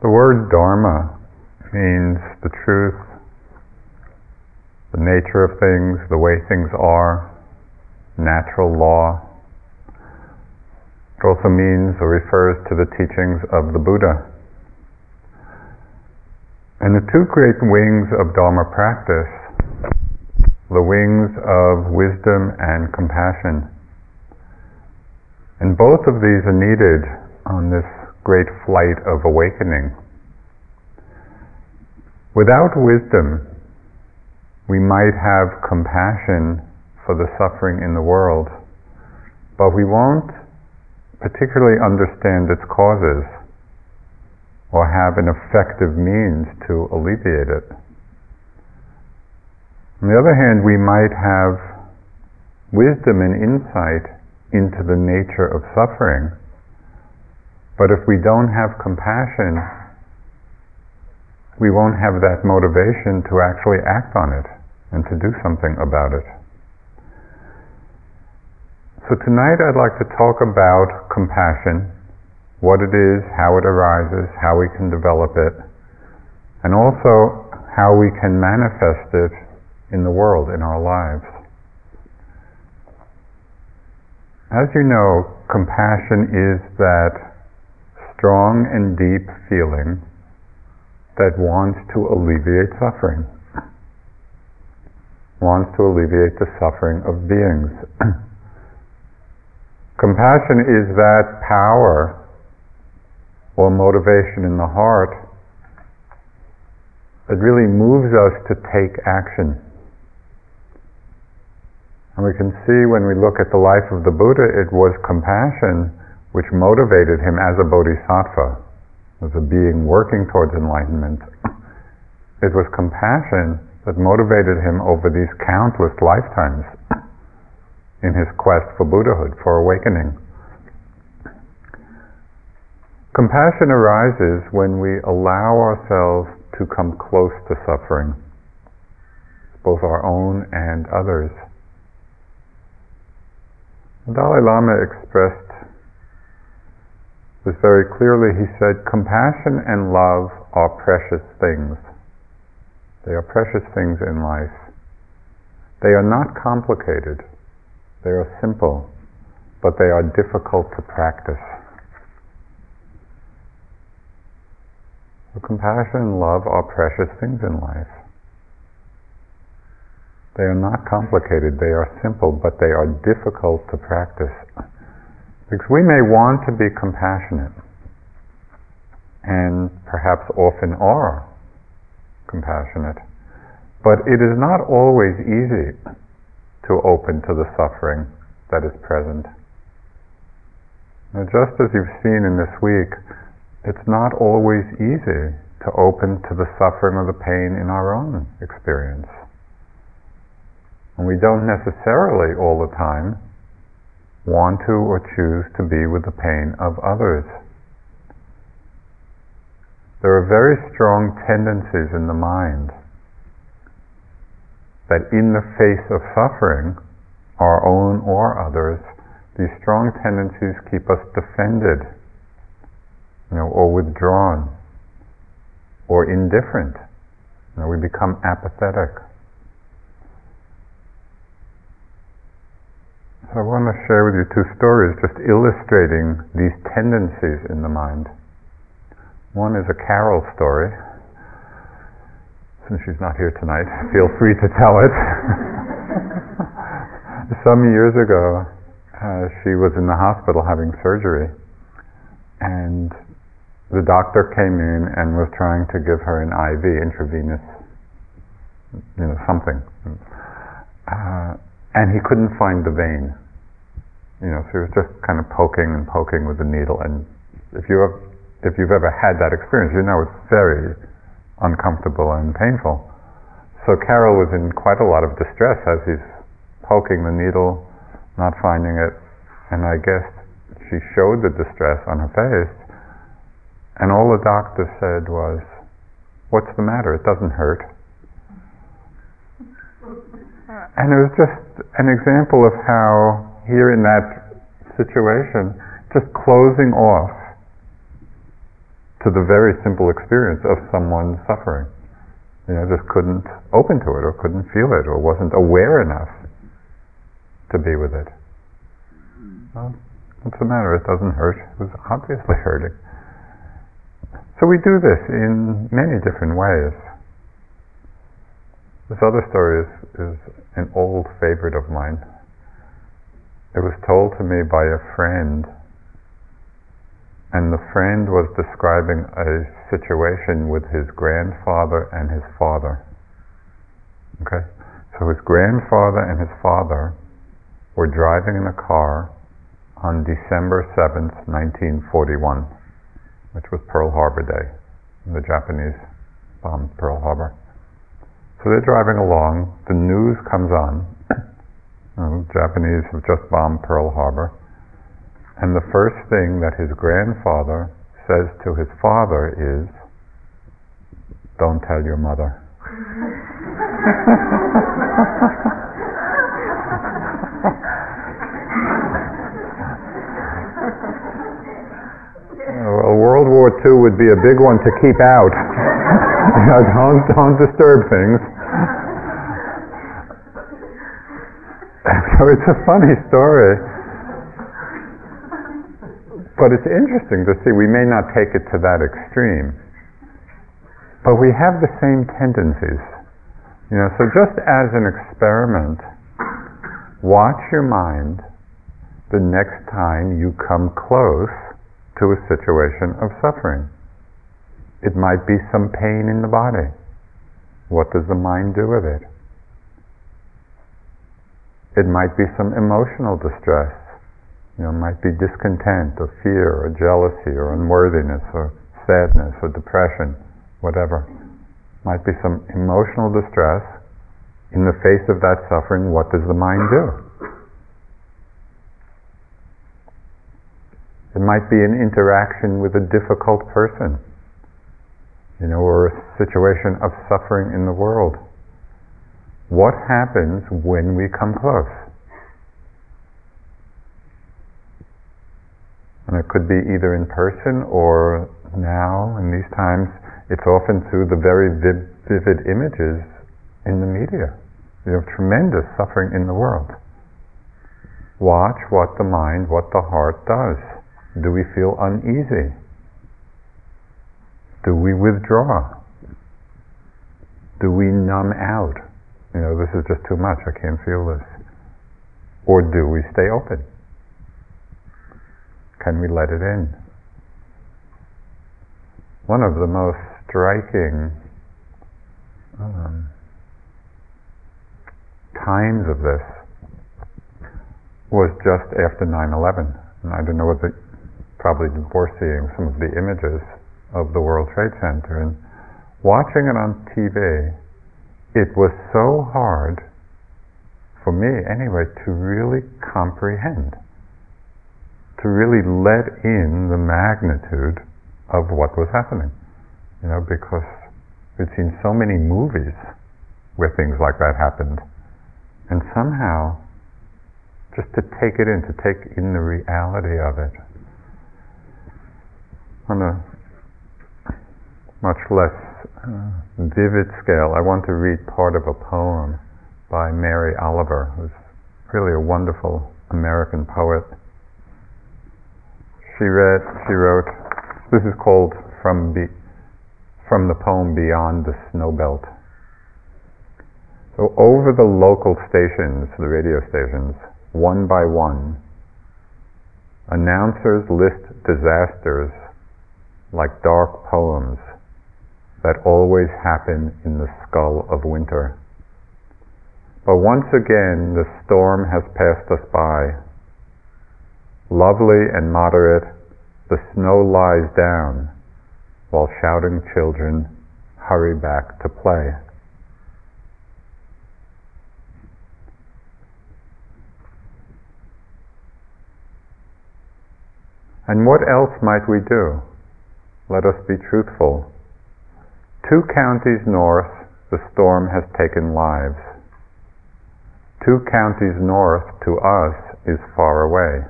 The word dharma means the truth, the nature of things, the way things are, natural law. It also means or refers to the teachings of the Buddha. And the two great wings of Dharma practice, the wings of wisdom and compassion. And both of these are needed on this great flight of awakening. Without wisdom, we might have compassion for the suffering in the world, but we won't particularly understand its causes or have an effective means to alleviate it. On the other hand, we might have wisdom and insight into the nature of suffering but if we don't have compassion, we won't have that motivation to actually act on it and to do something about it. So tonight I'd like to talk about compassion, what it is, how it arises, how we can develop it, and also how we can manifest it in the world, in our lives. As you know, compassion is that strong and deep feeling that wants to alleviate suffering, wants to alleviate the suffering of beings. Compassion is that power or motivation in the heart that really moves us to take action. And we can see when we look at the life of the Buddha, it was compassion which motivated him as a bodhisattva, as a being working towards enlightenment. It was compassion that motivated him over these countless lifetimes in his quest for Buddhahood, for awakening. Compassion arises when we allow ourselves to come close to suffering, both our own and others. The Dalai Lama expressed this very clearly. He said, Compassion and love are precious things. They are precious things in life. They are not complicated. They are simple, but they are difficult to practice. So compassion and love are precious things in life. They are not complicated, they are simple, but they are difficult to practice. Because we may want to be compassionate, and perhaps often are compassionate, but it is not always easy to open to the suffering that is present. Now, just as you've seen in this week, it's not always easy to open to the suffering or the pain in our own experience. And we don't necessarily all the time want to or choose to be with the pain of others. There are very strong tendencies in the mind that in the face of suffering, our own or others, these strong tendencies keep us defended, you know, or withdrawn, or indifferent. You know, we become apathetic. So I want to share with you two stories just illustrating these tendencies in the mind. One is a Carol story. Since she's not here tonight, feel free to tell it. Some years ago, uh, she was in the hospital having surgery, and the doctor came in and was trying to give her an IV, intravenous, you know, something. Uh, and he couldn't find the vein. You know, so he was just kind of poking and poking with the needle. And if you have, if you've ever had that experience, you know it's very uncomfortable and painful. So Carol was in quite a lot of distress as he's poking the needle, not finding it, and I guess she showed the distress on her face. And all the doctor said was, "What's the matter? It doesn't hurt." And it was just an example of how here in that situation, just closing off to the very simple experience of someone suffering. You know, just couldn't open to it or couldn't feel it or wasn't aware enough to be with it. Well, what's the matter? It doesn't hurt. It was obviously hurting. So we do this in many different ways. This other story is, is an old favorite of mine. It was told to me by a friend and the friend was describing a situation with his grandfather and his father. Okay? So his grandfather and his father were driving in a car on December 7th, 1941, which was Pearl Harbor Day. The Japanese bombed Pearl Harbor. So they're driving along, the news comes on. the um, Japanese have just bombed Pearl Harbor. And the first thing that his grandfather says to his father is, Don't tell your mother. well, World War II would be a big one to keep out. don't, don't disturb things. so it's a funny story. But it's interesting to see, we may not take it to that extreme, but we have the same tendencies. You know, so just as an experiment, watch your mind the next time you come close to a situation of suffering. It might be some pain in the body. What does the mind do with it? It might be some emotional distress. You know, might be discontent or fear or jealousy or unworthiness or sadness or depression, whatever. Might be some emotional distress. In the face of that suffering, what does the mind do? It might be an interaction with a difficult person, you know, or a situation of suffering in the world. What happens when we come close? And it could be either in person or now, in these times, it's often through the very vivid images in the media. You have tremendous suffering in the world. Watch what the mind, what the heart does. Do we feel uneasy? Do we withdraw? Do we numb out? You know, this is just too much, I can't feel this. Or do we stay open? Can we let it in? One of the most striking um, times of this was just after 9-11. And I don't know whether probably before seeing some of the images of the World Trade Center and watching it on TV, it was so hard for me anyway to really comprehend to really let in the magnitude of what was happening. You know, because we'd seen so many movies where things like that happened. And somehow, just to take it in, to take in the reality of it, on a much less uh, vivid scale, I want to read part of a poem by Mary Oliver, who's really a wonderful American poet. She read, she wrote, this is called from, Be, from the poem Beyond the Snow Belt. So over the local stations, the radio stations, one by one, announcers list disasters like dark poems that always happen in the skull of winter. But once again, the storm has passed us by Lovely and moderate, the snow lies down, while shouting children hurry back to play. And what else might we do? Let us be truthful. Two counties north, the storm has taken lives. Two counties north to us is far away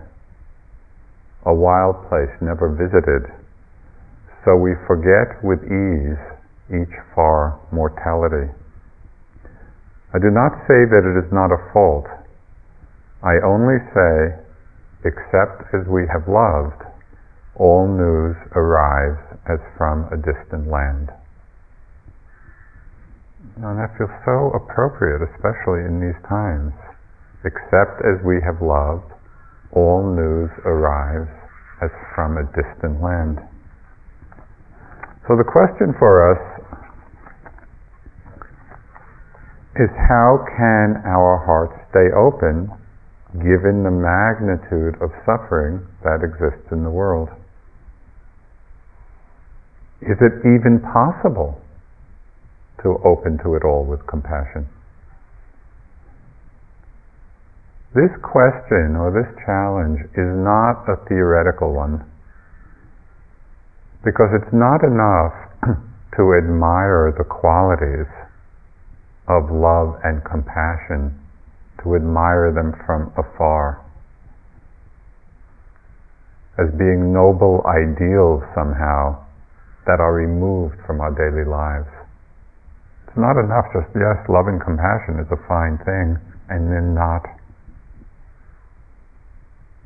a wild place never visited, so we forget with ease each far mortality. I do not say that it is not a fault. I only say, except as we have loved, all news arrives as from a distant land. And that feels so appropriate, especially in these times. Except as we have loved, all news arrives as from a distant land. So the question for us is how can our hearts stay open given the magnitude of suffering that exists in the world? Is it even possible to open to it all with compassion? This question or this challenge is not a theoretical one because it's not enough to admire the qualities of love and compassion, to admire them from afar as being noble ideals somehow that are removed from our daily lives. It's not enough just, yes, love and compassion is a fine thing, and then not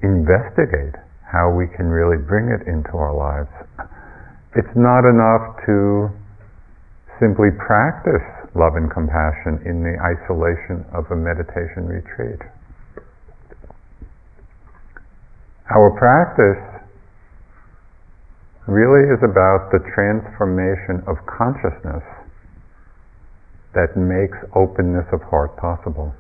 investigate how we can really bring it into our lives. It's not enough to simply practice love and compassion in the isolation of a meditation retreat. Our practice really is about the transformation of consciousness that makes openness of heart possible.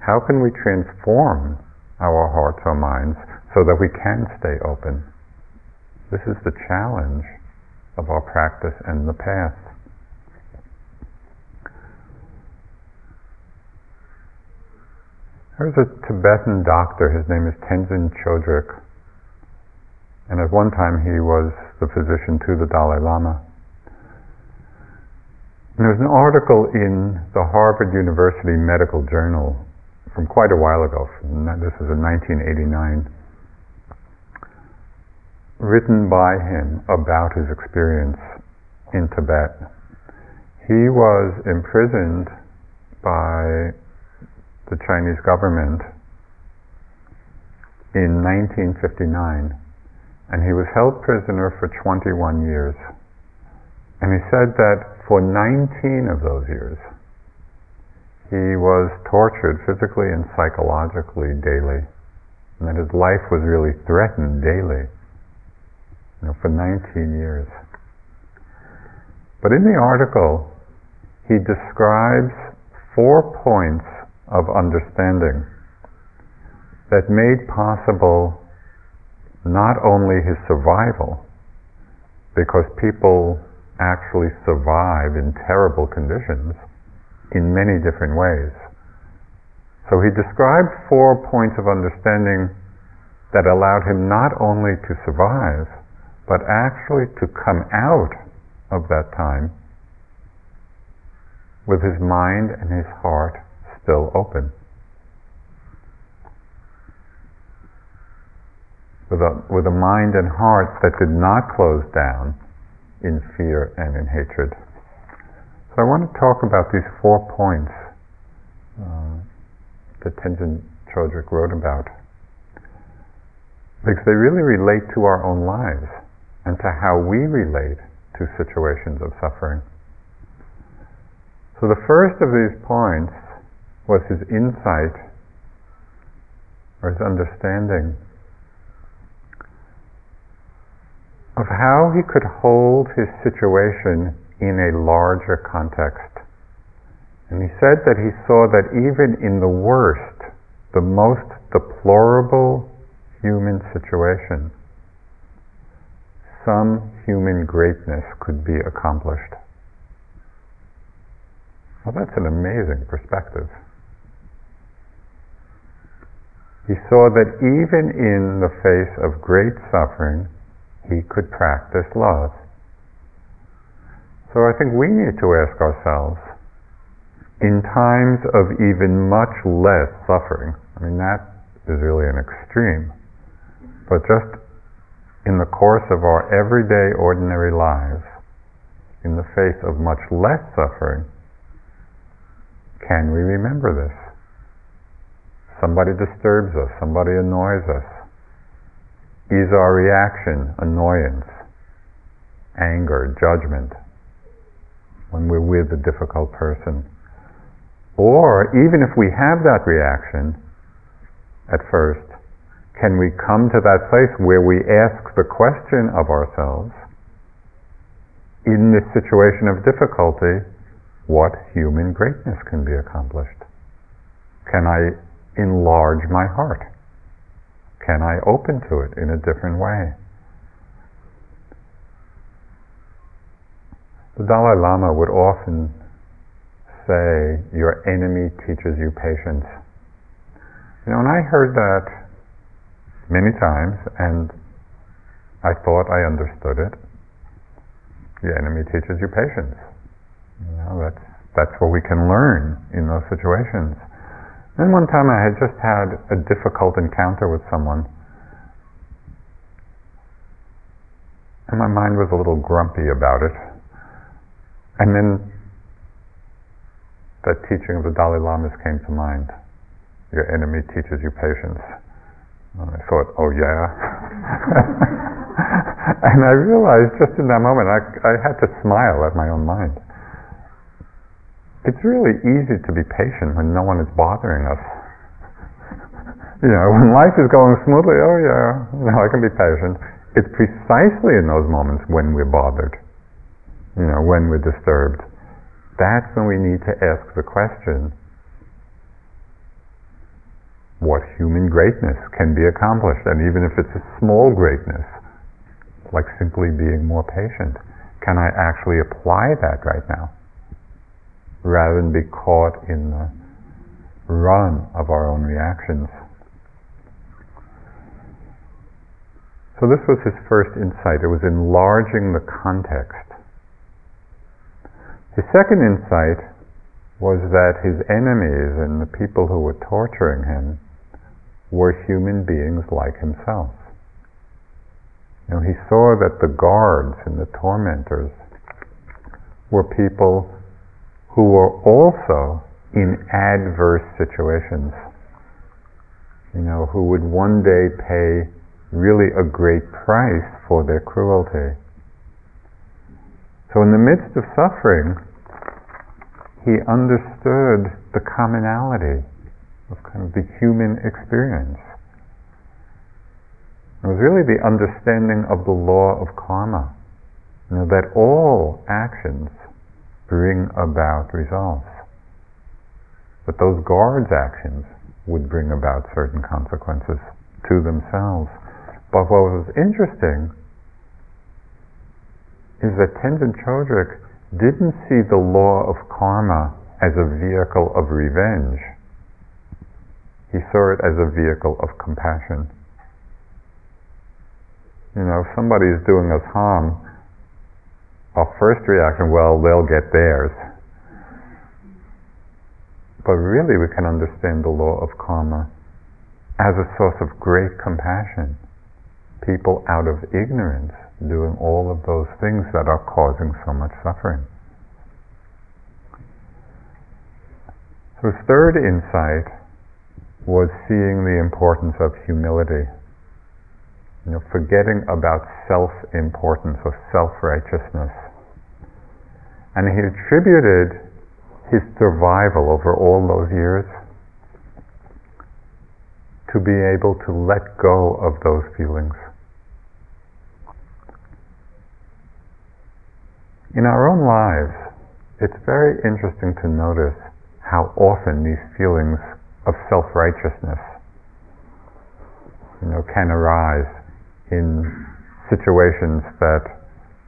How can we transform our hearts or minds so that we can stay open. This is the challenge of our practice and the path. There's a Tibetan doctor, his name is Tenzin Chodrak, and at one time he was the physician to the Dalai Lama. And was an article in the Harvard University Medical Journal from quite a while ago. This is in 1989, written by him about his experience in Tibet. He was imprisoned by the Chinese government in 1959, and he was held prisoner for 21 years. And he said that for 19 of those years, he was tortured physically and psychologically daily, and that his life was really threatened daily, you know, for 19 years. But in the article, he describes four points of understanding that made possible not only his survival, because people actually survive in terrible conditions, in many different ways. So he described four points of understanding that allowed him not only to survive, but actually to come out of that time with his mind and his heart still open. With a, with a mind and heart that did not close down in fear and in hatred. So I want to talk about these four points uh, that Tenzin Chodrak wrote about because they really relate to our own lives and to how we relate to situations of suffering. So the first of these points was his insight or his understanding of how he could hold his situation in a larger context. And he said that he saw that even in the worst, the most deplorable human situation, some human greatness could be accomplished. Well, that's an amazing perspective. He saw that even in the face of great suffering, he could practice love. So I think we need to ask ourselves, in times of even much less suffering, I mean, that is really an extreme, but just in the course of our everyday ordinary lives, in the face of much less suffering, can we remember this? Somebody disturbs us, somebody annoys us. Is our reaction annoyance, anger, judgment when we're with a difficult person? Or even if we have that reaction at first, can we come to that place where we ask the question of ourselves, in this situation of difficulty, what human greatness can be accomplished? Can I enlarge my heart? Can I open to it in a different way? The Dalai Lama would often say, Your enemy teaches you patience. You know, and I heard that many times, and I thought I understood it. The enemy teaches you patience. You know, that's that's what we can learn in those situations. Then one time I had just had a difficult encounter with someone, and my mind was a little grumpy about it. And then that teaching of the Dalai Lamas came to mind. Your enemy teaches you patience. And I thought, oh yeah. and I realized just in that moment, I, I had to smile at my own mind. It's really easy to be patient when no one is bothering us. you know, when life is going smoothly, oh yeah, you know, I can be patient. It's precisely in those moments when we're bothered, you know, when we're disturbed. That's when we need to ask the question, what human greatness can be accomplished. And even if it's a small greatness, like simply being more patient, can I actually apply that right now? Rather than be caught in the run of our own reactions. So this was his first insight. It was enlarging the context. His second insight was that his enemies and the people who were torturing him were human beings like himself. Know, he saw that the guards and the tormentors were people who were also in adverse situations. You know, who would one day pay really a great price for their cruelty. So in the midst of suffering, he understood the commonality of kind of the human experience. It was really the understanding of the law of karma, you know, that all actions bring about results. But those guards' actions would bring about certain consequences to themselves. But what was interesting is that Tenzin Chodrak didn't see the law of karma as a vehicle of revenge, he saw it as a vehicle of compassion. You know, if somebody is doing us harm, our first reaction, well, they'll get theirs. But really, we can understand the law of karma as a source of great compassion. People out of ignorance doing all of those things that are causing so much suffering. So, third insight was seeing the importance of humility. You know, forgetting about self-importance or self-righteousness. And he attributed his survival over all those years to be able to let go of those feelings. In our own lives, it's very interesting to notice how often these feelings of self-righteousness you know, can arise in situations that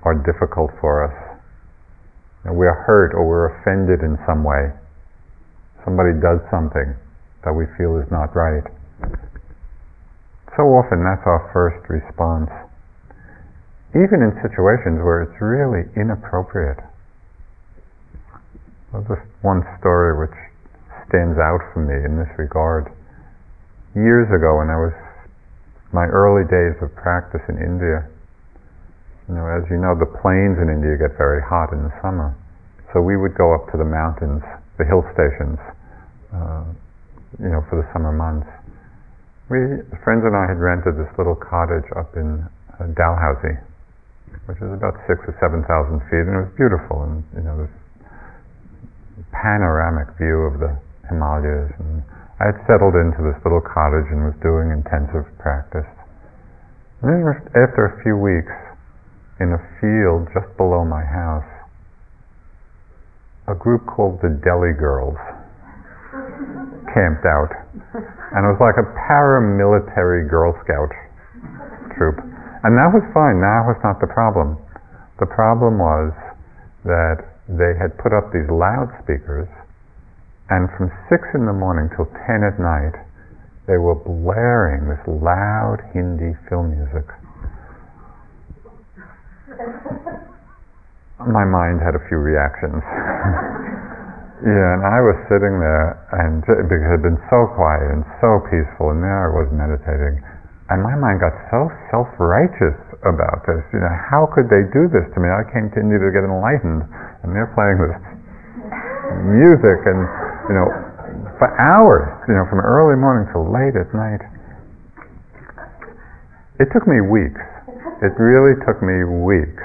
are difficult for us. You know, we are hurt or we're offended in some way. Somebody does something that we feel is not right. So often that's our first response. Even in situations where it's really inappropriate. Just one story which stands out for me in this regard. Years ago, when I was my early days of practice in India, you know, as you know, the plains in India get very hot in the summer. So we would go up to the mountains, the hill stations, uh, you know, for the summer months. We, friends and I had rented this little cottage up in uh, Dalhousie, which is about six or seven thousand feet, and it was beautiful, and you know, this panoramic view of the Himalayas. And I had settled into this little cottage and was doing intensive practice. And then after a few weeks, in a field just below my house, a group called the Delhi Girls camped out. And it was like a paramilitary Girl Scout troop. And that was fine, that was not the problem. The problem was that they had put up these loudspeakers, and from 6 in the morning till 10 at night, they were blaring this loud Hindi film music. My mind had a few reactions. yeah, and I was sitting there, and because it had been so quiet and so peaceful, and there I was meditating, and my mind got so self-righteous about this. You know, how could they do this to me? I came to India to get enlightened, and they're playing this music, and you know, for hours. You know, from early morning till late at night. It took me weeks. It really took me weeks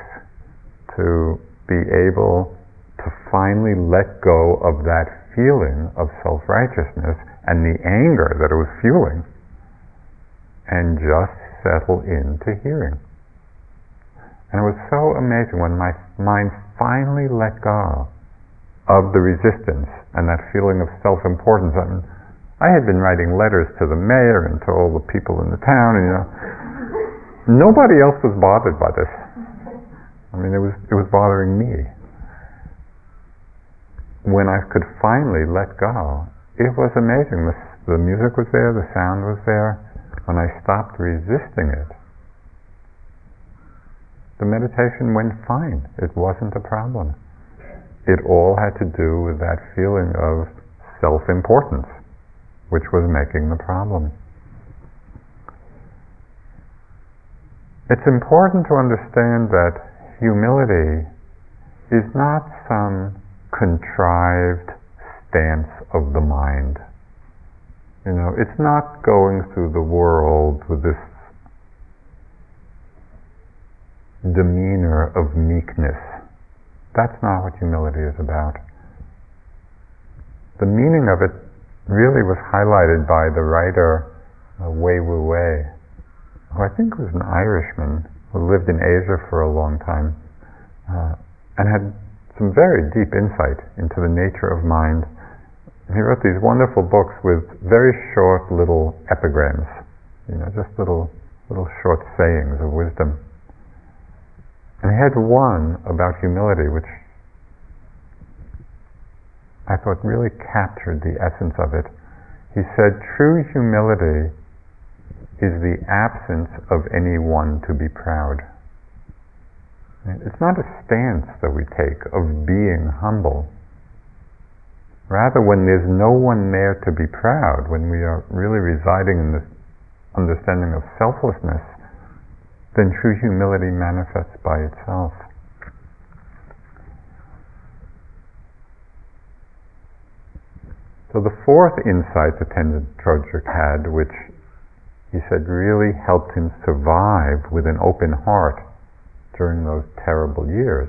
to be able to finally let go of that feeling of self righteousness and the anger that it was fueling and just settle into hearing. And it was so amazing when my mind finally let go of the resistance and that feeling of self importance. I, mean, I had been writing letters to the mayor and to all the people in the town, and you know, nobody else was bothered by this. I mean, it was, it was bothering me. When I could finally let go, it was amazing. The, the music was there, the sound was there. When I stopped resisting it, the meditation went fine. It wasn't a problem. It all had to do with that feeling of self importance, which was making the problem. It's important to understand that humility is not some contrived stance of the mind. You know, it's not going through the world with this demeanor of meekness. That's not what humility is about. The meaning of it really was highlighted by the writer uh, Wei Wu Wei, who I think was an Irishman who lived in Asia for a long time uh, and had some very deep insight into the nature of mind. He wrote these wonderful books with very short little epigrams, you know, just little little short sayings of wisdom. And he had one about humility, which I thought really captured the essence of it. He said, True humility is the absence of any one to be proud. It's not a stance that we take of being humble. Rather, when there's no one there to be proud, when we are really residing in this understanding of selflessness, then true humility manifests by itself. So the fourth insight that Tenzin Chodrak had, which he said really helped him survive with an open heart during those terrible years.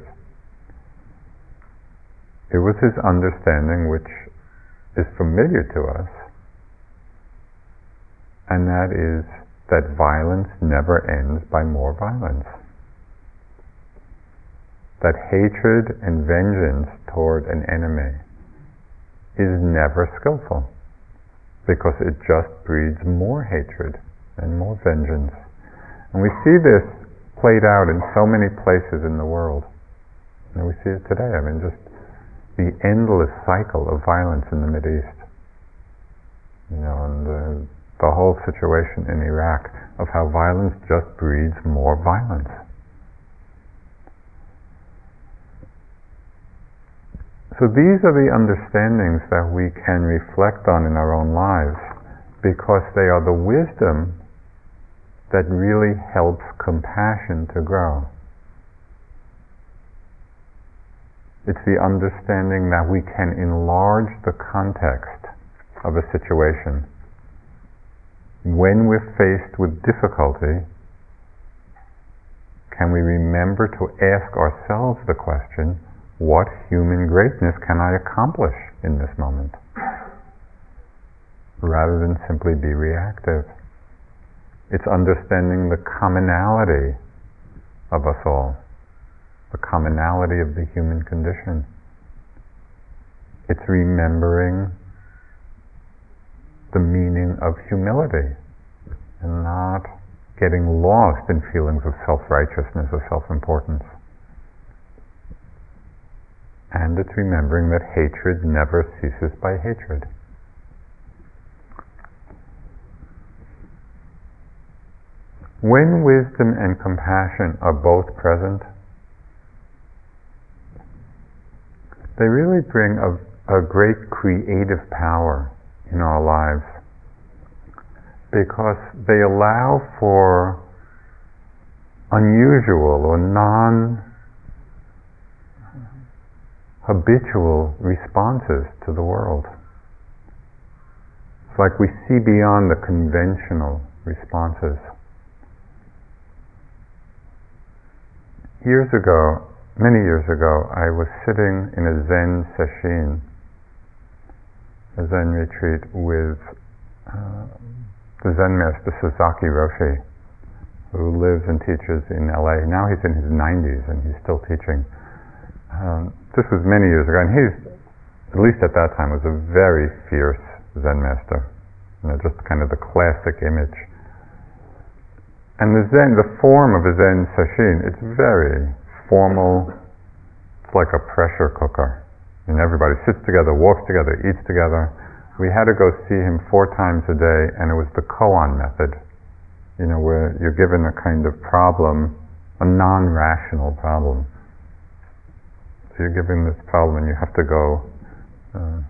It was his understanding, which is familiar to us, and that is that violence never ends by more violence. That hatred and vengeance toward an enemy is never skillful because it just breeds more hatred and more vengeance. And we see this played out in so many places in the world. And we see it today. I mean, just the endless cycle of violence in the Mideast. You know, and the, the whole situation in Iraq of how violence just breeds more violence. So these are the understandings that we can reflect on in our own lives because they are the wisdom that really helps compassion to grow. It's the understanding that we can enlarge the context of a situation. When we're faced with difficulty, can we remember to ask ourselves the question, what human greatness can I accomplish in this moment? Rather than simply be reactive. It's understanding the commonality of us all the commonality of the human condition. It's remembering the meaning of humility and not getting lost in feelings of self-righteousness or self-importance. And it's remembering that hatred never ceases by hatred. When wisdom and compassion are both present, they really bring a, a great creative power in our lives because they allow for unusual or non habitual responses to the world. It's like we see beyond the conventional responses. Years ago, many years ago, I was sitting in a Zen sesshin, a Zen retreat with uh, the Zen master Sasaki Roshi, who lives and teaches in LA. Now he's in his 90s and he's still teaching. Um, this was many years ago, and he's, at least at that time, was a very fierce Zen master. You know, just kind of the classic image. And the Zen, the form of a Zen sesshin, it's very formal. It's like a pressure cooker. And everybody sits together, walks together, eats together. We had to go see him four times a day, and it was the koan method. You know, where you're given a kind of problem, a non-rational problem. So you're given this problem, and you have to go uh,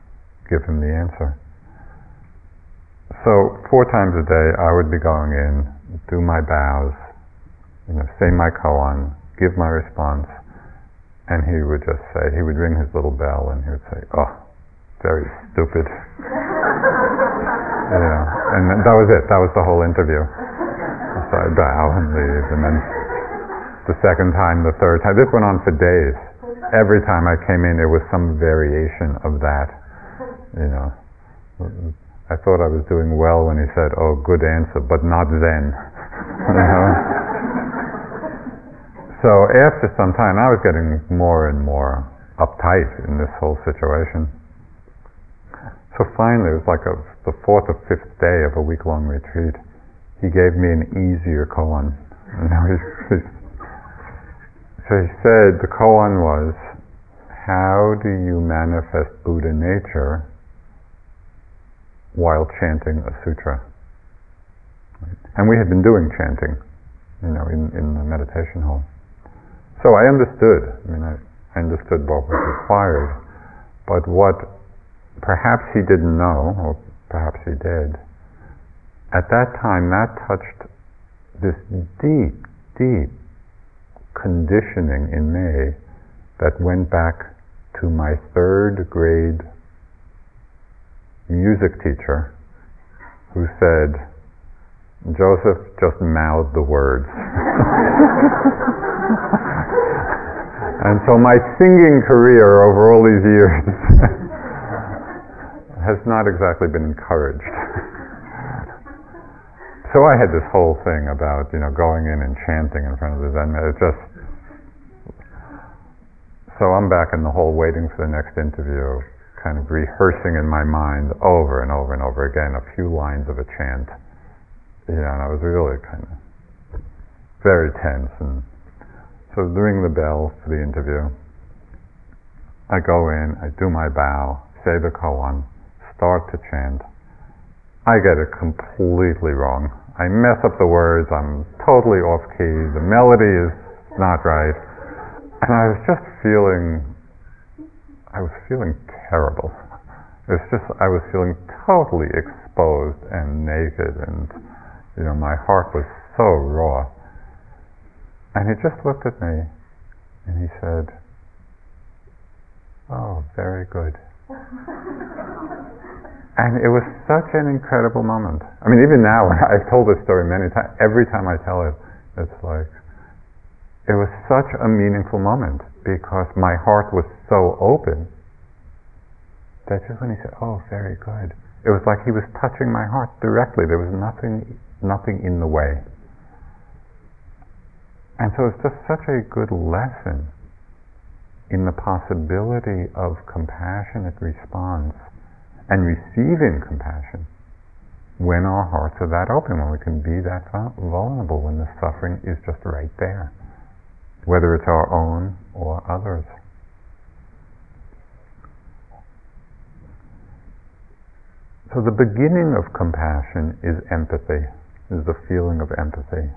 give him the answer. So four times a day, I would be going in, do my bows, you know, say my koan, give my response, and he would just say, he would ring his little bell and he would say, oh, very stupid. yeah, and that was it. That was the whole interview. So I'd bow and leave, and then the second time, the third time. This went on for days. Every time I came in, there was some variation of that. You know, I thought I was doing well when he said, "Oh, good answer, but not then." you know? So after some time, I was getting more and more uptight in this whole situation. So finally, it was like a, the fourth or fifth day of a week-long retreat. He gave me an easier koan. so he said the koan was, how do you manifest Buddha nature while chanting a sutra? And we had been doing chanting, you know, in, in the meditation hall. So I understood. I mean, I understood what was required, but what perhaps he didn't know, or perhaps he did, at that time that touched this deep, deep conditioning in me that went back to my third grade music teacher who said, Joseph just mouthed the words. And so my singing career over all these years has not exactly been encouraged. so I had this whole thing about, you know, going in and chanting in front of the Zen It just so I'm back in the hall waiting for the next interview, kind of rehearsing in my mind over and over and over again a few lines of a chant. You know, and I was really kind of very tense and so ring the bell for the interview. I go in, I do my bow, say the koan, start to chant. I get it completely wrong. I mess up the words, I'm totally off key, the melody is not right. And I was just feeling, I was feeling terrible. It's just, I was feeling totally exposed and naked and, you know, my heart was so raw. And he just looked at me and he said, Oh, very good. and it was such an incredible moment. I mean, even now, I've told this story many times, every time I tell it, it's like, it was such a meaningful moment because my heart was so open that just when he said, "Oh, very good," it was like he was touching my heart directly. There was nothing, nothing in the way. And so it's just such a good lesson in the possibility of compassionate response and receiving compassion when our hearts are that open, when we can be that vulnerable, when the suffering is just right there whether it's our own or others. So the beginning of compassion is empathy, is the feeling of empathy.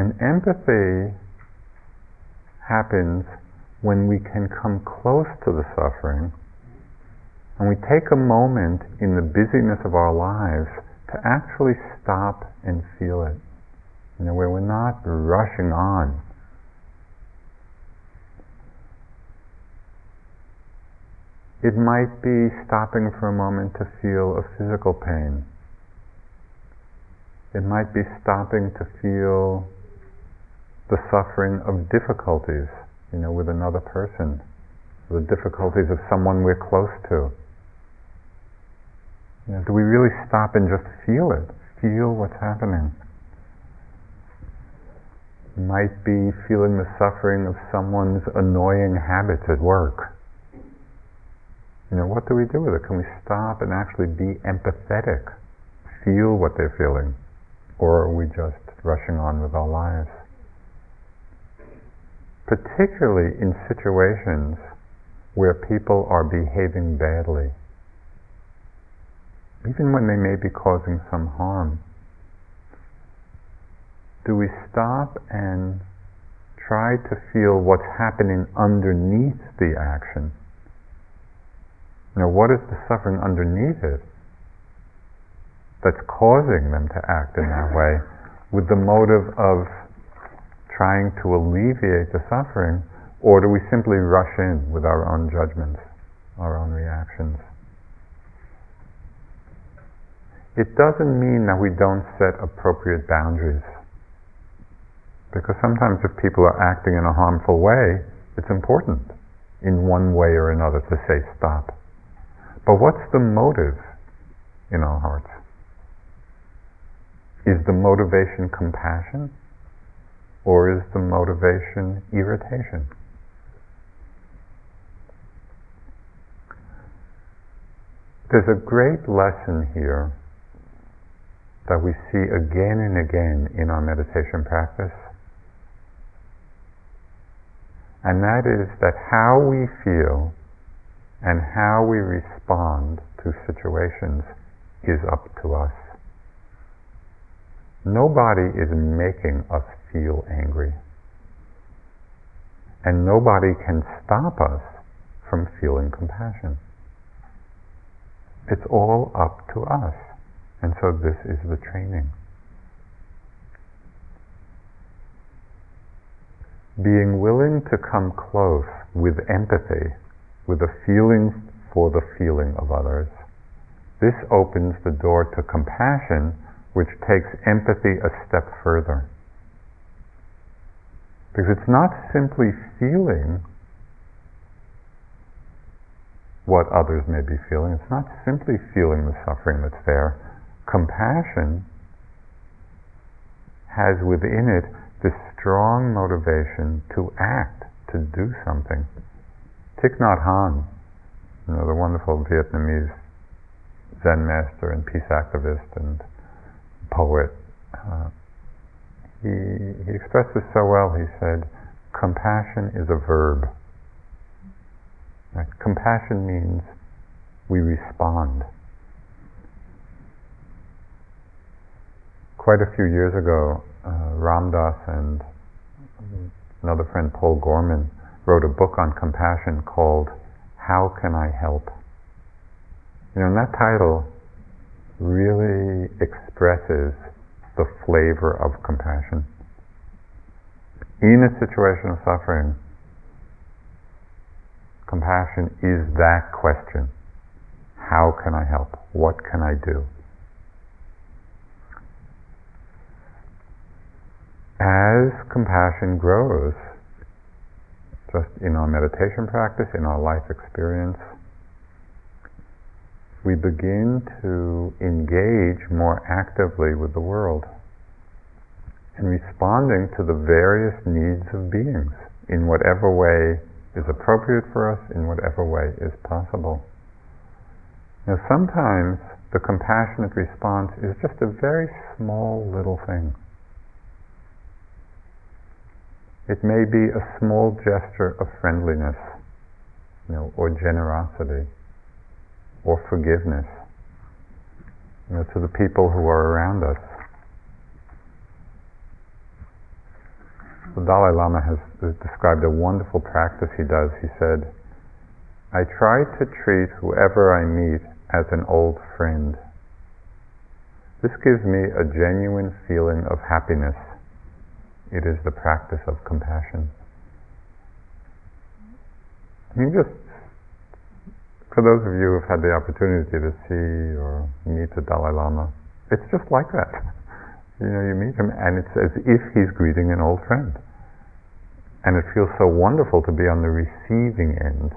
And empathy happens when we can come close to the suffering and we take a moment in the busyness of our lives to actually stop and feel it you know, where we're not rushing on. It might be stopping for a moment to feel a physical pain. It might be stopping to feel the suffering of difficulties, you know, with another person, the difficulties of someone we're close to. You know, do we really stop and just feel it? Feel what's happening? might be feeling the suffering of someone's annoying habits at work. You know, what do we do with it? Can we stop and actually be empathetic? Feel what they're feeling? Or are we just rushing on with our lives? Particularly in situations where people are behaving badly, even when they may be causing some harm do we stop and try to feel what's happening underneath the action? Know, what is the suffering underneath it that's causing them to act in that way with the motive of trying to alleviate the suffering, or do we simply rush in with our own judgments, our own reactions? It doesn't mean that we don't set appropriate boundaries because sometimes if people are acting in a harmful way, it's important in one way or another to say stop. But what's the motive in our hearts? Is the motivation compassion? Or is the motivation irritation? There's a great lesson here that we see again and again in our meditation practice and that is that how we feel and how we respond to situations is up to us. Nobody is making us feel angry. And nobody can stop us from feeling compassion. It's all up to us. And so this is the training. being willing to come close with empathy, with a feeling for the feeling of others, this opens the door to compassion, which takes empathy a step further. Because it's not simply feeling what others may be feeling, it's not simply feeling the suffering that's there. Compassion has within it this strong motivation to act, to do something. Thich Nhat Hanh, you know, the wonderful Vietnamese Zen master and peace activist and poet, uh, he, he expressed this so well. He said, compassion is a verb. Right? Compassion means we respond. Quite a few years ago, uh, Ram Dass and another friend, Paul Gorman, wrote a book on compassion called How Can I Help? You know, and that title really expresses the flavor of compassion. In a situation of suffering, compassion is that question. How can I help? What can I do? As compassion grows, just in our meditation practice, in our life experience, we begin to engage more actively with the world and responding to the various needs of beings in whatever way is appropriate for us, in whatever way is possible. Now, sometimes the compassionate response is just a very small little thing. It may be a small gesture of friendliness, you know, or generosity or forgiveness you know, to the people who are around us. The Dalai Lama has, described a wonderful practice he does. He said, I try to treat whoever I meet as an old friend. This gives me a genuine feeling of happiness. It is the practice of compassion. You just for those of you who've had the opportunity to see or meet the Dalai Lama, it's just like that. You know, you meet him and it's as if he's greeting an old friend. And it feels so wonderful to be on the receiving end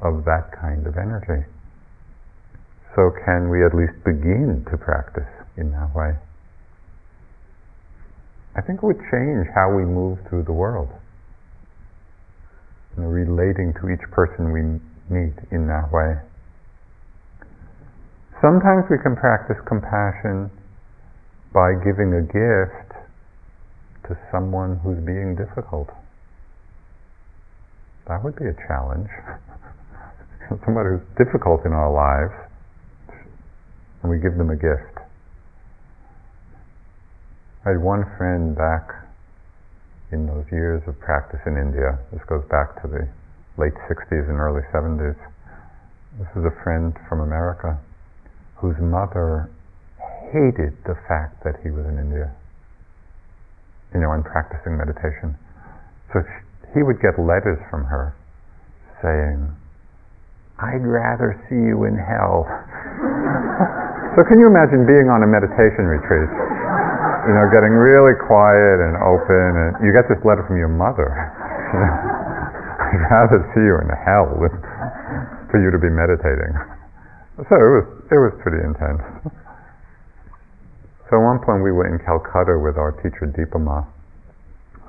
of that kind of energy. So can we at least begin to practice in that way? I think it would change how we move through the world. You know, relating to each person we meet in that way. Sometimes we can practice compassion by giving a gift to someone who's being difficult. That would be a challenge. Somebody who's difficult in our lives, and we give them a gift. I had one friend back in those years of practice in India. This goes back to the late 60s and early 70s. This is a friend from America whose mother hated the fact that he was in India, you know, and practicing meditation. So he would get letters from her saying, I'd rather see you in hell. so can you imagine being on a meditation retreat? You know, getting really quiet and open, and you get this letter from your mother. I'd rather see you in hell than for you to be meditating. So it was it was pretty intense. So at one point we were in Calcutta with our teacher Dipa Ma,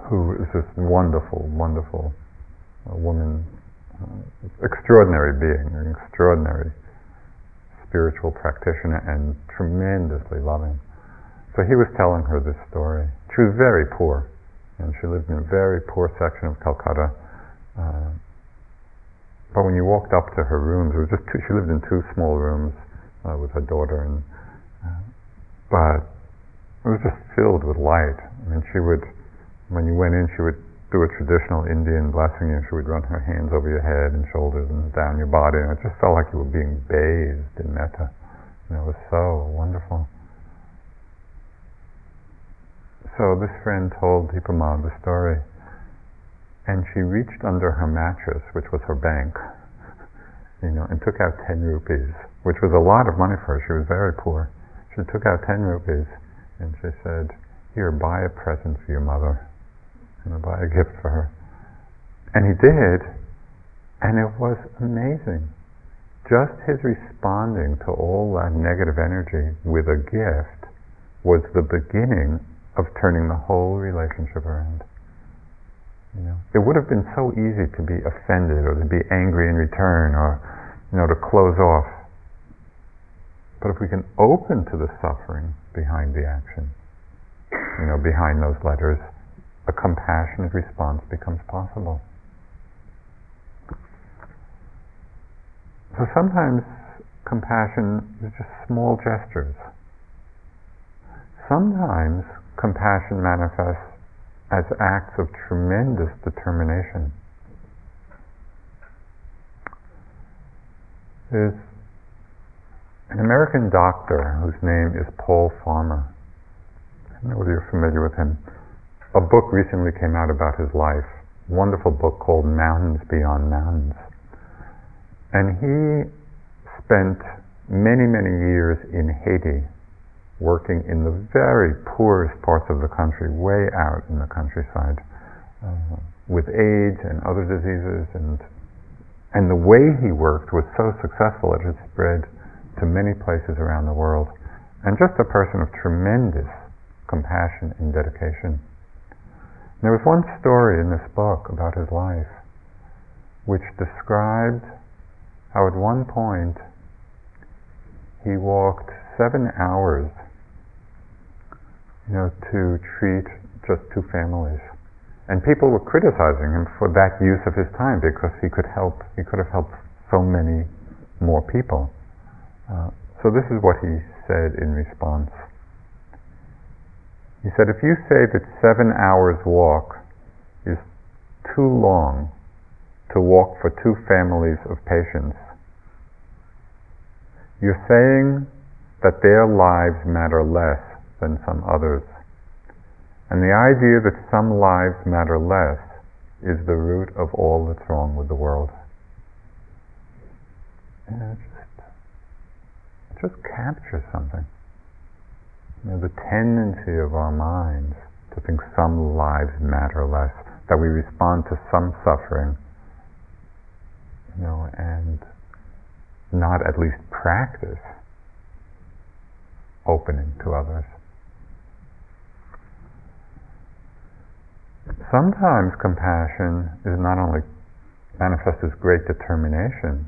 who is this wonderful, wonderful uh, woman, uh, extraordinary being, an extraordinary spiritual practitioner, and tremendously loving. So he was telling her this story. She was very poor, and she lived in a very poor section of Calcutta uh, but when you walked up to her rooms, it was just two, she lived in two small rooms uh, with her daughter, and uh, but it was just filled with light. I mean, she would, when you went in, she would do a traditional Indian blessing, and she would run her hands over your head and shoulders and down your body, and it just felt like you were being bathed in metta. And it was so wonderful. So this friend told Dipa Ma the story and she reached under her mattress, which was her bank, you know, and took out 10 rupees, which was a lot of money for her. She was very poor. She took out 10 rupees and she said, Here, buy a present for your mother. And buy a gift for her. And he did, and it was amazing. Just his responding to all that negative energy with a gift was the beginning of turning the whole relationship around. You know, it would have been so easy to be offended or to be angry in return or, you know, to close off. But if we can open to the suffering behind the action, you know, behind those letters, a compassionate response becomes possible. So sometimes compassion is just small gestures. Sometimes compassion manifests as acts of tremendous determination. There's an American doctor whose name is Paul Farmer. I don't know whether you're familiar with him. A book recently came out about his life. Wonderful book called Mountains Beyond Mountains. And he spent many, many years in Haiti working in the very poorest parts of the country, way out in the countryside, uh, with AIDS and other diseases. And, and the way he worked was so successful it had spread to many places around the world, and just a person of tremendous compassion and dedication. And there was one story in this book about his life which described how at one point he walked seven hours you know, to treat just two families. And people were criticizing him for that use of his time because he could help, he could have helped so many more people. Uh, so this is what he said in response. He said, if you say that seven hours walk is too long to walk for two families of patients, you're saying that their lives matter less than some others. And the idea that some lives matter less is the root of all that's wrong with the world. Yeah, just capture something. You know, the tendency of our minds to think some lives matter less, that we respond to some suffering, you know, and not at least practice opening to others. Sometimes compassion is not only manifests as great determination,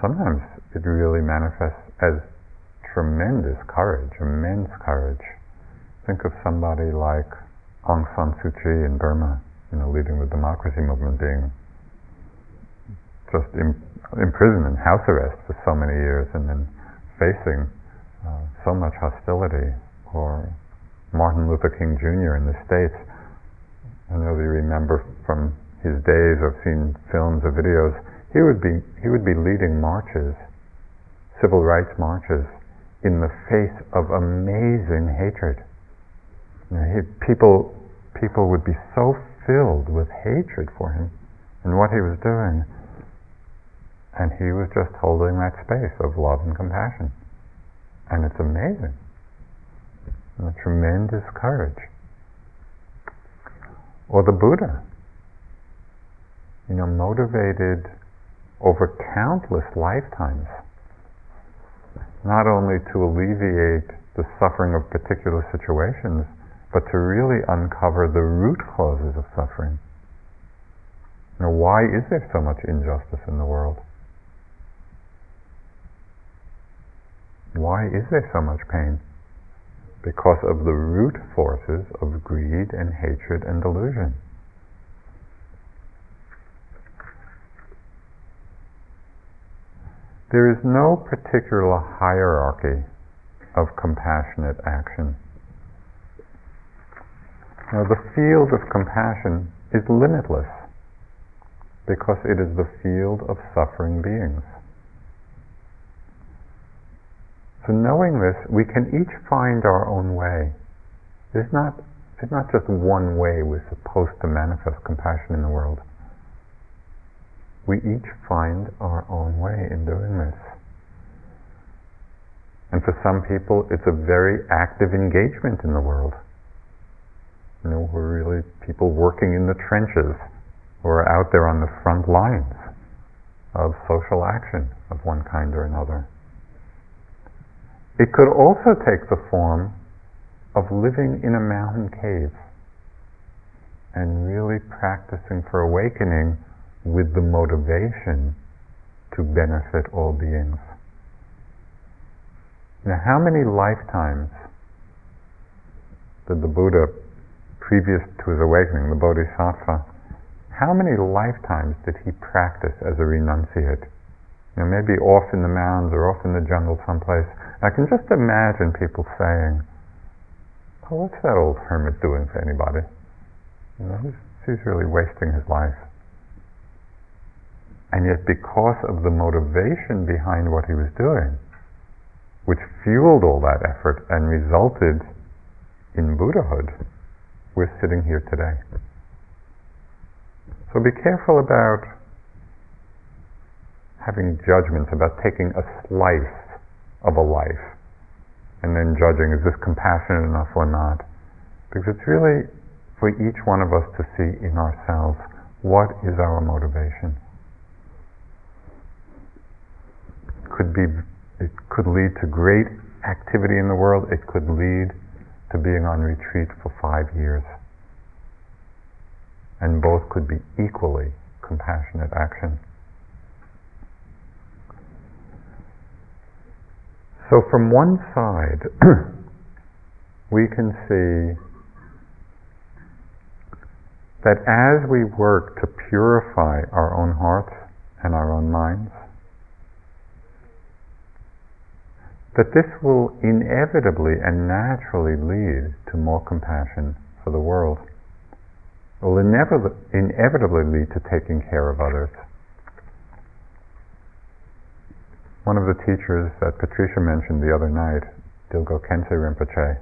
sometimes it really manifests as tremendous courage, immense courage. Think of somebody like Aung San Suu Kyi in Burma, you know, leading the democracy movement, being just imprisoned in house arrest for so many years and then facing uh, so much hostility. Or Martin Luther King Jr. in the States. I know you remember from his days, I've seen films or videos, he would be, he would be leading marches civil rights marches in the face of amazing hatred. You know, he, people, people would be so filled with hatred for him and what he was doing, and he was just holding that space of love and compassion. And it's amazing. And tremendous courage. Or the Buddha, you know, motivated over countless lifetimes not only to alleviate the suffering of particular situations, but to really uncover the root causes of suffering. Now, why is there so much injustice in the world? Why is there so much pain? Because of the root forces of greed and hatred and delusion. There is no particular hierarchy of compassionate action. Now, the field of compassion is limitless because it is the field of suffering beings. So, knowing this, we can each find our own way. There's not, there's not just one way we're supposed to manifest compassion in the world we each find our own way in doing this. And for some people, it's a very active engagement in the world. You know, we're really people working in the trenches who are out there on the front lines of social action of one kind or another. It could also take the form of living in a mountain cave and really practicing for awakening with the motivation to benefit all beings. Now, how many lifetimes did the Buddha, previous to his awakening, the Bodhisattva, how many lifetimes did he practice as a renunciate? You know, maybe off in the mountains or off in the jungle someplace. I can just imagine people saying, "Oh, what's that old hermit doing for anybody? You know, he's, he's really wasting his life." And yet, because of the motivation behind what he was doing, which fueled all that effort and resulted in Buddhahood, we're sitting here today. So be careful about having judgments, about taking a slice of a life and then judging, is this compassionate enough or not? Because it's really for each one of us to see in ourselves what is our motivation. Could be it could lead to great activity in the world. It could lead to being on retreat for five years. And both could be equally compassionate action. So from one side, we can see that as we work to purify our own hearts and our own minds, that this will inevitably and naturally lead to more compassion for the world. It will inevitably lead to taking care of others. One of the teachers that Patricia mentioned the other night, Dilgo Khyentse Rinpoche,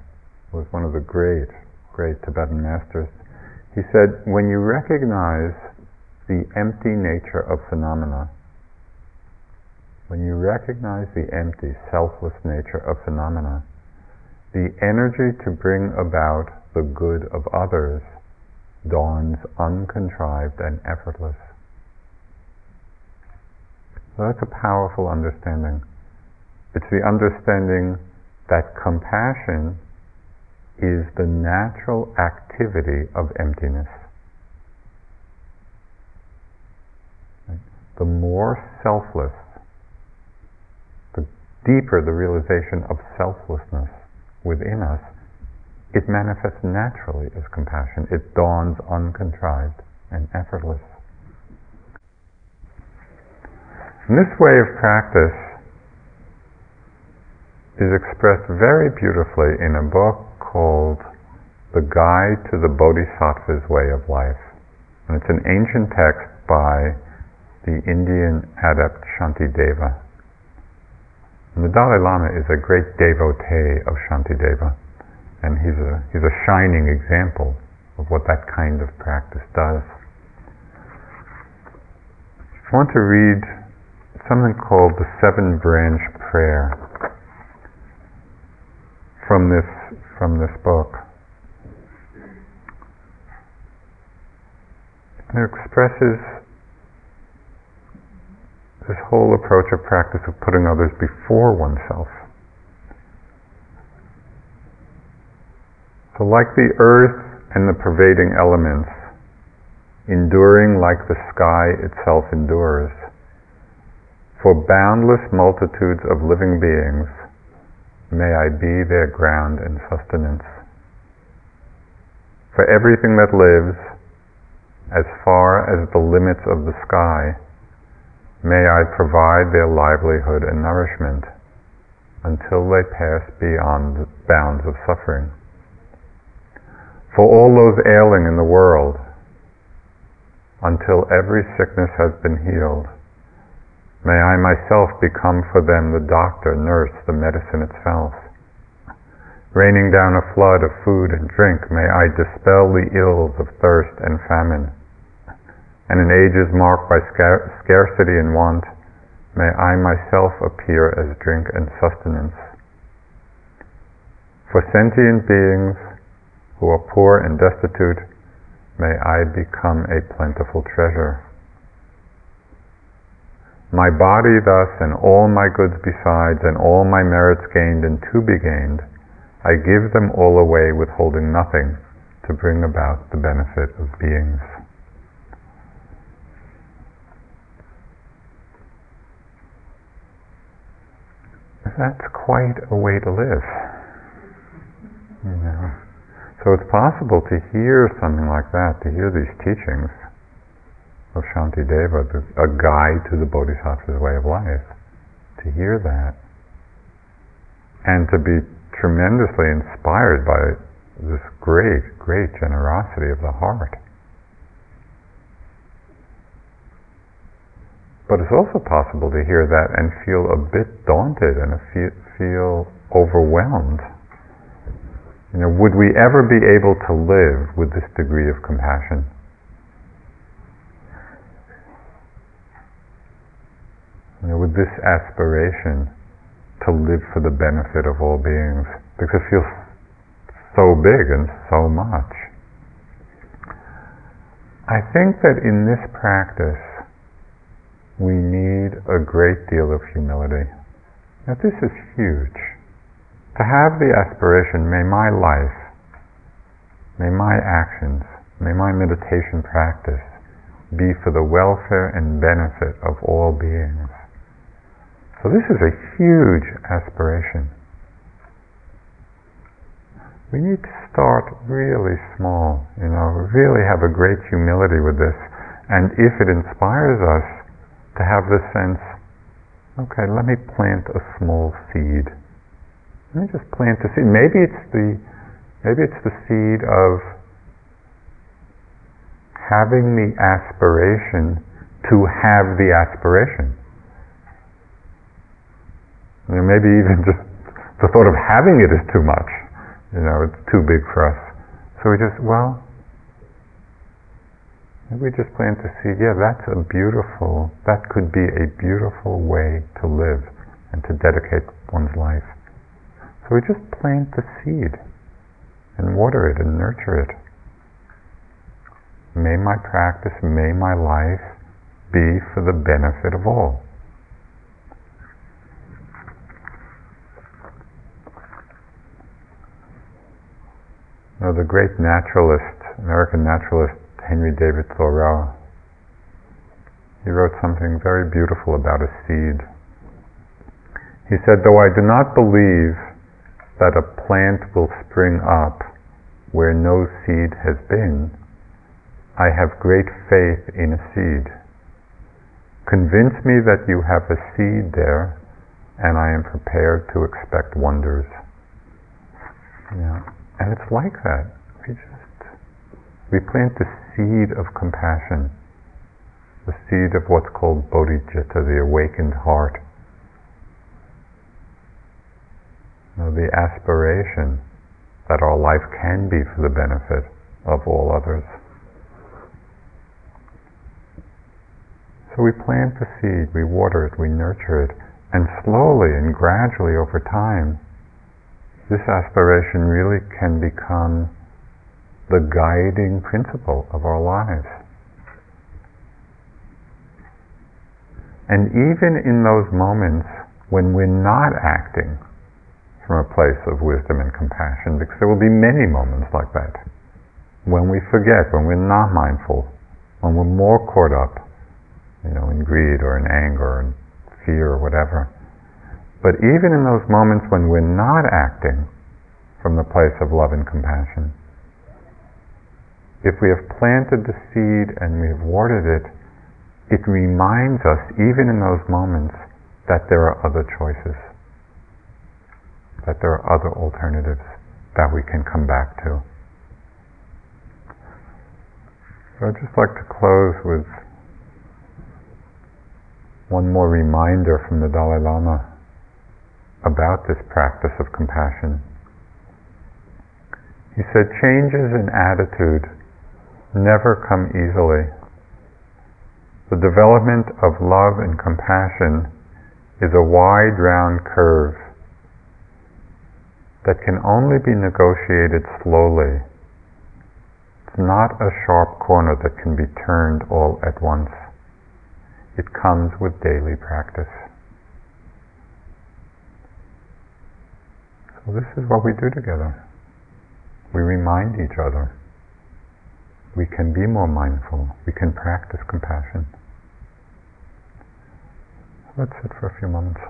was one of the great, great Tibetan masters. He said, when you recognize the empty nature of phenomena, when you recognize the empty, selfless nature of phenomena, the energy to bring about the good of others dawns uncontrived and effortless. So that's a powerful understanding. It's the understanding that compassion is the natural activity of emptiness. The more selfless the deeper the realization of selflessness within us, it manifests naturally as compassion. It dawns uncontrived and effortless. And this way of practice is expressed very beautifully in a book called The Guide to the Bodhisattva's Way of Life. And it's an ancient text by the Indian adept Shantideva. And the Dalai Lama is a great devotee of Shantideva, and he's a, he's a shining example of what that kind of practice does. I want to read something called the Seven Branch Prayer from this, from this book. It expresses this whole approach of practice of putting others before oneself. So, like the earth and the pervading elements, enduring like the sky itself endures, for boundless multitudes of living beings, may I be their ground and sustenance. For everything that lives, as far as the limits of the sky, May I provide their livelihood and nourishment until they pass beyond the bounds of suffering. For all those ailing in the world, until every sickness has been healed, may I myself become for them the doctor, nurse, the medicine itself. Raining down a flood of food and drink, may I dispel the ills of thirst and famine and in ages marked by scarcity and want, may I myself appear as drink and sustenance. For sentient beings who are poor and destitute, may I become a plentiful treasure. My body thus, and all my goods besides, and all my merits gained and to be gained, I give them all away, withholding nothing, to bring about the benefit of beings. that's quite a way to live. You know? So it's possible to hear something like that, to hear these teachings of Shantideva, a guide to the Bodhisattva's way of life, to hear that, and to be tremendously inspired by this great, great generosity of the heart. But it's also possible to hear that and feel a bit daunted and feel, feel overwhelmed. You know, would we ever be able to live with this degree of compassion? You know, with this aspiration to live for the benefit of all beings, because it feels so big and so much. I think that in this practice, we need a great deal of humility. Now, this is huge. To have the aspiration, may my life, may my actions, may my meditation practice be for the welfare and benefit of all beings. So this is a huge aspiration. We need to start really small, you know, really have a great humility with this. And if it inspires us to have the sense, okay, let me plant a small seed. Let me just plant a seed. Maybe it's the maybe it's the seed of having the aspiration to have the aspiration. Maybe even just the thought of having it is too much. You know, it's too big for us. So we just, well, we just plant the seed, yeah, that's a beautiful, that could be a beautiful way to live and to dedicate one's life. So we just plant the seed and water it and nurture it. May my practice, may my life be for the benefit of all. Now, the great naturalist, American naturalist Henry David Thoreau. He wrote something very beautiful about a seed. He said, Though I do not believe that a plant will spring up where no seed has been, I have great faith in a seed. Convince me that you have a seed there, and I am prepared to expect wonders. Yeah. And it's like that. We just we plant the seed of compassion, the seed of what's called bodhicitta, the awakened heart. The aspiration that our life can be for the benefit of all others. So we plant the seed, we water it, we nurture it, and slowly and gradually over time, this aspiration really can become the guiding principle of our lives. And even in those moments when we're not acting from a place of wisdom and compassion, because there will be many moments like that, when we forget, when we're not mindful, when we're more caught up, you know, in greed or in anger and fear or whatever. But even in those moments when we're not acting from the place of love and compassion, if we have planted the seed and we have watered it, it reminds us, even in those moments, that there are other choices, that there are other alternatives that we can come back to. So I'd just like to close with one more reminder from the Dalai Lama about this practice of compassion. He said, changes in attitude never come easily. The development of love and compassion is a wide round curve that can only be negotiated slowly. It's not a sharp corner that can be turned all at once. It comes with daily practice. So this is what we do together. We remind each other we can be more mindful, we can practice compassion. Let's sit for a few moments.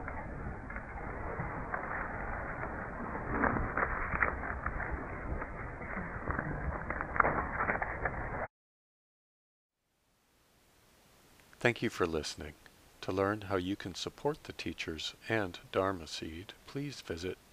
Thank you for listening. To learn how you can support the teachers and Dharma Seed, please visit